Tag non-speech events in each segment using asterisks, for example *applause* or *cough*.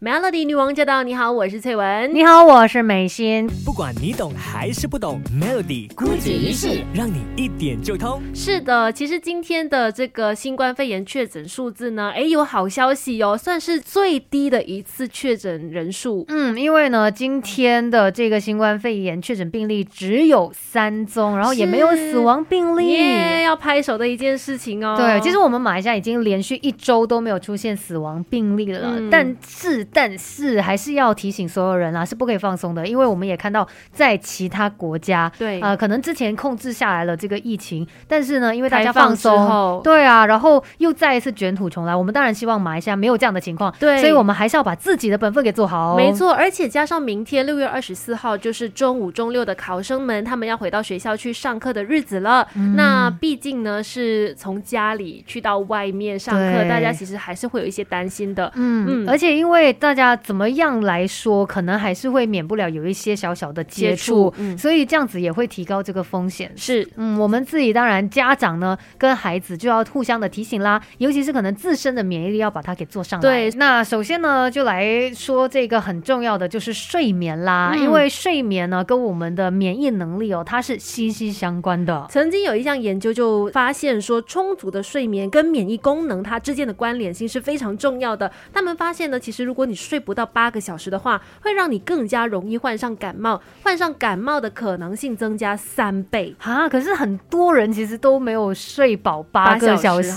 Melody 女王驾到！你好，我是翠文。你好，我是美心。不管你懂还是不懂，Melody 孤举一试，让你一点就通。是的，其实今天的这个新冠肺炎确诊数字呢，哎，有好消息哦，算是最低的一次确诊人数。嗯，因为呢，今天的这个新冠肺炎确诊病例只有三宗，然后也没有死亡病例，耶，要拍手的一件事情哦。对，其实我们马来西亚已经连续一周都没有出现死亡病例了，但是。但是还是要提醒所有人啊，是不可以放松的，因为我们也看到在其他国家，对呃，可能之前控制下来了这个疫情，但是呢，因为大家放松，对啊，然后又再一次卷土重来。我们当然希望马来西亚没有这样的情况，对，所以我们还是要把自己的本分给做好。没错，而且加上明天六月二十四号就是中五、中六的考生们，他们要回到学校去上课的日子了。那毕竟呢，是从家里去到外面上课，大家其实还是会有一些担心的。嗯嗯，而且因为。大家怎么样来说，可能还是会免不了有一些小小的接触，所以这样子也会提高这个风险。是，嗯，我们自己当然家长呢跟孩子就要互相的提醒啦，尤其是可能自身的免疫力要把它给做上来。对，那首先呢就来说这个很重要的就是睡眠啦，因为睡眠呢跟我们的免疫能力哦它是息息相关的。曾经有一项研究就发现说，充足的睡眠跟免疫功能它之间的关联性是非常重要的。他们发现呢，其实如果你睡不到八个小时的话，会让你更加容易患上感冒，患上感冒的可能性增加三倍啊！可是很多人其实都没有睡饱八个小时，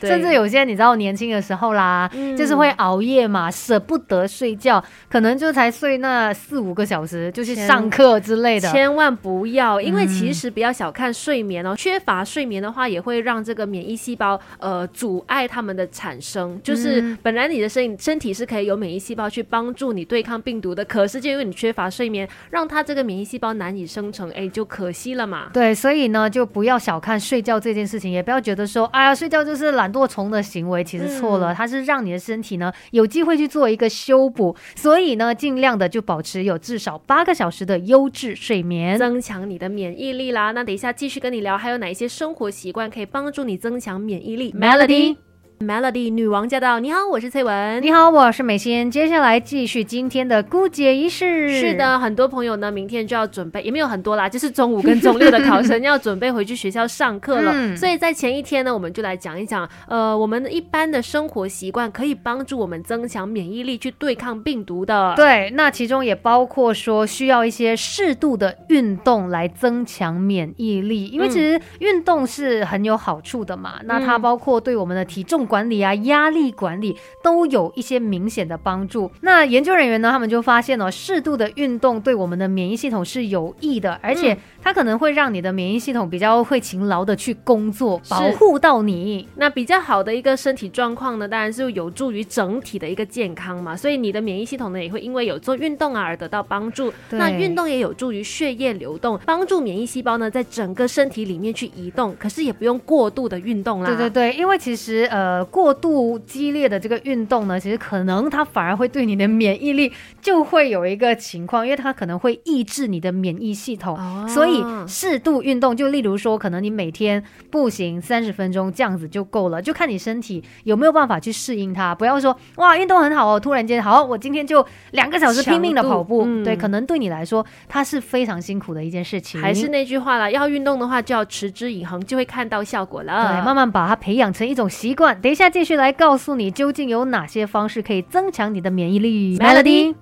甚至有些你知道年轻的时候啦，就是会熬夜嘛，舍不得睡觉，可能就才睡那四五个小时就去上课之类的。千万不要，因为其实不要小看睡眠哦，缺乏睡眠的话，也会让这个免疫细胞呃阻碍它们的产生。就是本来你的身身体是可以有免疫细胞。去帮助你对抗病毒的，可是就因为你缺乏睡眠，让它这个免疫细胞难以生成，哎，就可惜了嘛。对，所以呢，就不要小看睡觉这件事情，也不要觉得说，哎呀，睡觉就是懒惰虫的行为，其实错了，它是让你的身体呢有机会去做一个修补。所以呢，尽量的就保持有至少八个小时的优质睡眠，增强你的免疫力啦。那等一下继续跟你聊，还有哪一些生活习惯可以帮助你增强免疫力？Melody。Melody 女王驾到！你好，我是翠文。你好，我是美心。接下来继续今天的姑姐仪式。是的，很多朋友呢，明天就要准备，也没有很多啦，就是中午跟中六的考生要准备回去学校上课了。所以在前一天呢，我们就来讲一讲，呃，我们一般的生活习惯可以帮助我们增强免疫力，去对抗病毒的。对，那其中也包括说需要一些适度的运动来增强免疫力，因为其实运动是很有好处的嘛。那它包括对我们的体重。管理啊，压力管理都有一些明显的帮助。那研究人员呢，他们就发现了适度的运动对我们的免疫系统是有益的，而且它可能会让你的免疫系统比较会勤劳的去工作，保护到你。那比较好的一个身体状况呢，当然是有助于整体的一个健康嘛。所以你的免疫系统呢，也会因为有做运动啊而得到帮助。那运动也有助于血液流动，帮助免疫细胞呢在整个身体里面去移动。可是也不用过度的运动啦。对对对，因为其实呃。过度激烈的这个运动呢，其实可能它反而会对你的免疫力就会有一个情况，因为它可能会抑制你的免疫系统。所以适度运动，就例如说，可能你每天步行三十分钟这样子就够了，就看你身体有没有办法去适应它。不要说哇，运动很好哦，突然间好，我今天就两个小时拼命的跑步，对，可能对你来说它是非常辛苦的一件事情。还是那句话啦，要运动的话就要持之以恒，就会看到效果了。对，慢慢把它培养成一种习惯。等一下继续来告诉你，究竟有哪些方式可以增强你的免疫力？Melody。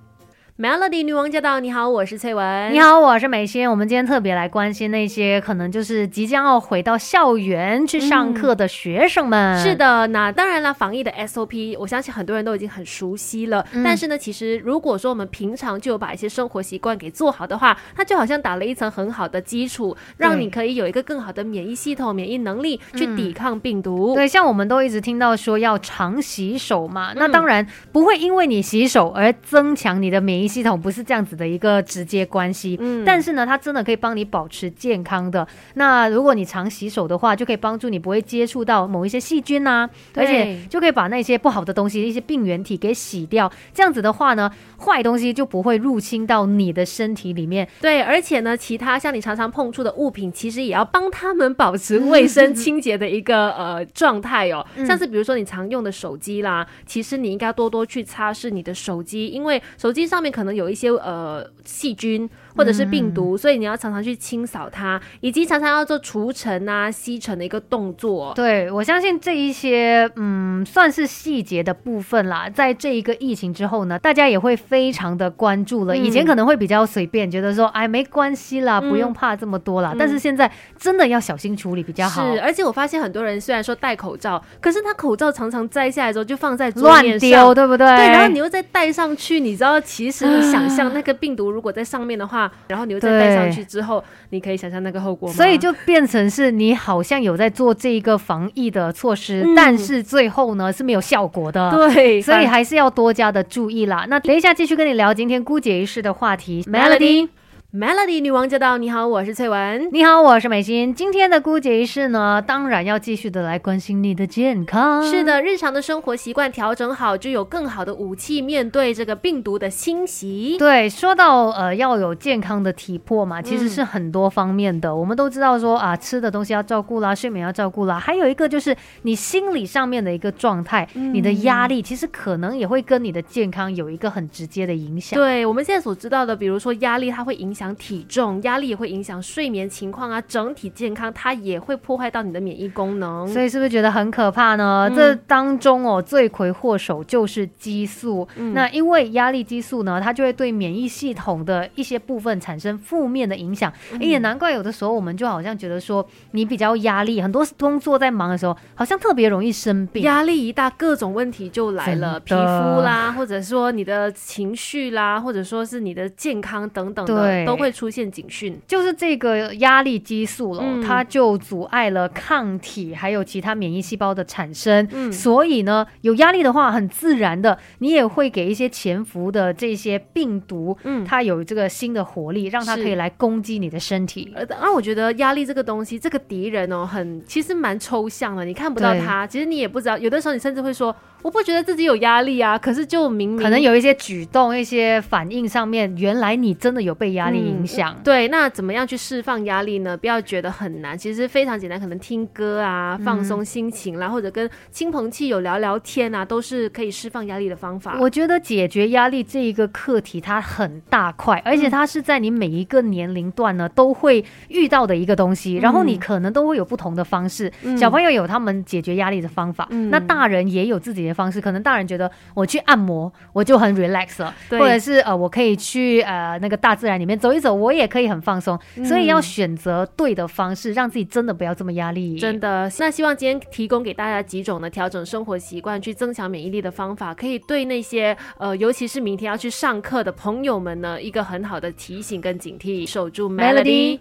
Melody 女王驾到！你好，我是翠文。你好，我是美心。我们今天特别来关心那些可能就是即将要回到校园去上课的学生们。是的，那当然了，防疫的 SOP，我相信很多人都已经很熟悉了。但是呢，其实如果说我们平常就有把一些生活习惯给做好的话，它就好像打了一层很好的基础，让你可以有一个更好的免疫系统、免疫能力去抵抗病毒。对，像我们都一直听到说要常洗手嘛，那当然不会因为你洗手而增强你的免疫。免疫系统不是这样子的一个直接关系，嗯，但是呢，它真的可以帮你保持健康的。那如果你常洗手的话，就可以帮助你不会接触到某一些细菌呐，而且就可以把那些不好的东西、一些病原体给洗掉。这样子的话呢，坏东西就不会入侵到你的身体里面。对，而且呢，其他像你常常碰触的物品，其实也要帮他们保持卫生清洁的一个 *laughs* 呃状态哦。像是比如说你常用的手机啦，其实你应该多多去擦拭你的手机，因为手机上面可能有一些呃细菌。或者是病毒，所以你要常常去清扫它，以及常常要做除尘啊、吸尘的一个动作。对我相信这一些，嗯，算是细节的部分啦。在这一个疫情之后呢，大家也会非常的关注了。以前可能会比较随便，觉得说，哎，没关系啦，不用怕这么多啦。但是现在真的要小心处理比较好。是，而且我发现很多人虽然说戴口罩，可是他口罩常常摘下来之后就放在桌面丢，对不对？对，然后你又再戴上去，你知道，其实你想象 *gasps* 那个病毒如果在上面的话。然后你又再戴上去之后，你可以想象那个后果吗？所以就变成是你好像有在做这一个防疫的措施，但是最后呢是没有效果的。对，所以还是要多加的注意啦。那等一下继续跟你聊今天姑姐一事的话题，Melody。Melody 女王驾到！你好，我是翠文。你好，我是美心。今天的姑姐仪式呢，当然要继续的来关心你的健康。是的，日常的生活习惯调整好，就有更好的武器面对这个病毒的侵袭。对，说到呃要有健康的体魄嘛，其实是很多方面的。我们都知道说啊，吃的东西要照顾啦，睡眠要照顾啦，还有一个就是你心理上面的一个状态，你的压力其实可能也会跟你的健康有一个很直接的影响。对，我们现在所知道的，比如说压力，它会影响。影响体重，压力也会影响睡眠情况啊，整体健康它也会破坏到你的免疫功能，所以是不是觉得很可怕呢？这当中哦，罪魁祸首就是激素。那因为压力激素呢，它就会对免疫系统的一些部分产生负面的影响。哎，也难怪有的时候我们就好像觉得说，你比较压力，很多工作在忙的时候，好像特别容易生病。压力一大，各种问题就来了，皮肤啦，或者说你的情绪啦，或者说是你的健康等等的。都会出现警讯，就是这个压力激素了，它就阻碍了抗体还有其他免疫细胞的产生。嗯，所以呢，有压力的话，很自然的，你也会给一些潜伏的这些病毒，嗯，它有这个新的活力，让它可以来攻击你的身体。而而我觉得压力这个东西，这个敌人哦，很其实蛮抽象的，你看不到它，其实你也不知道。有的时候你甚至会说。我不觉得自己有压力啊，可是就明明可能有一些举动、一些反应上面，原来你真的有被压力影响。对，那怎么样去释放压力呢？不要觉得很难，其实非常简单，可能听歌啊，放松心情啦，或者跟亲朋戚友聊聊天啊，都是可以释放压力的方法。我觉得解决压力这一个课题，它很大块，而且它是在你每一个年龄段呢都会遇到的一个东西，然后你可能都会有不同的方式。小朋友有他们解决压力的方法，那大人也有自己的。方式可能大人觉得我去按摩我就很 relax 了，或者是呃我可以去呃那个大自然里面走一走，我也可以很放松。所以要选择对的方式，让自己真的不要这么压力。真的，那希望今天提供给大家几种呢调整生活习惯去增强免疫力的方法，可以对那些呃尤其是明天要去上课的朋友们呢一个很好的提醒跟警惕。守住 melody。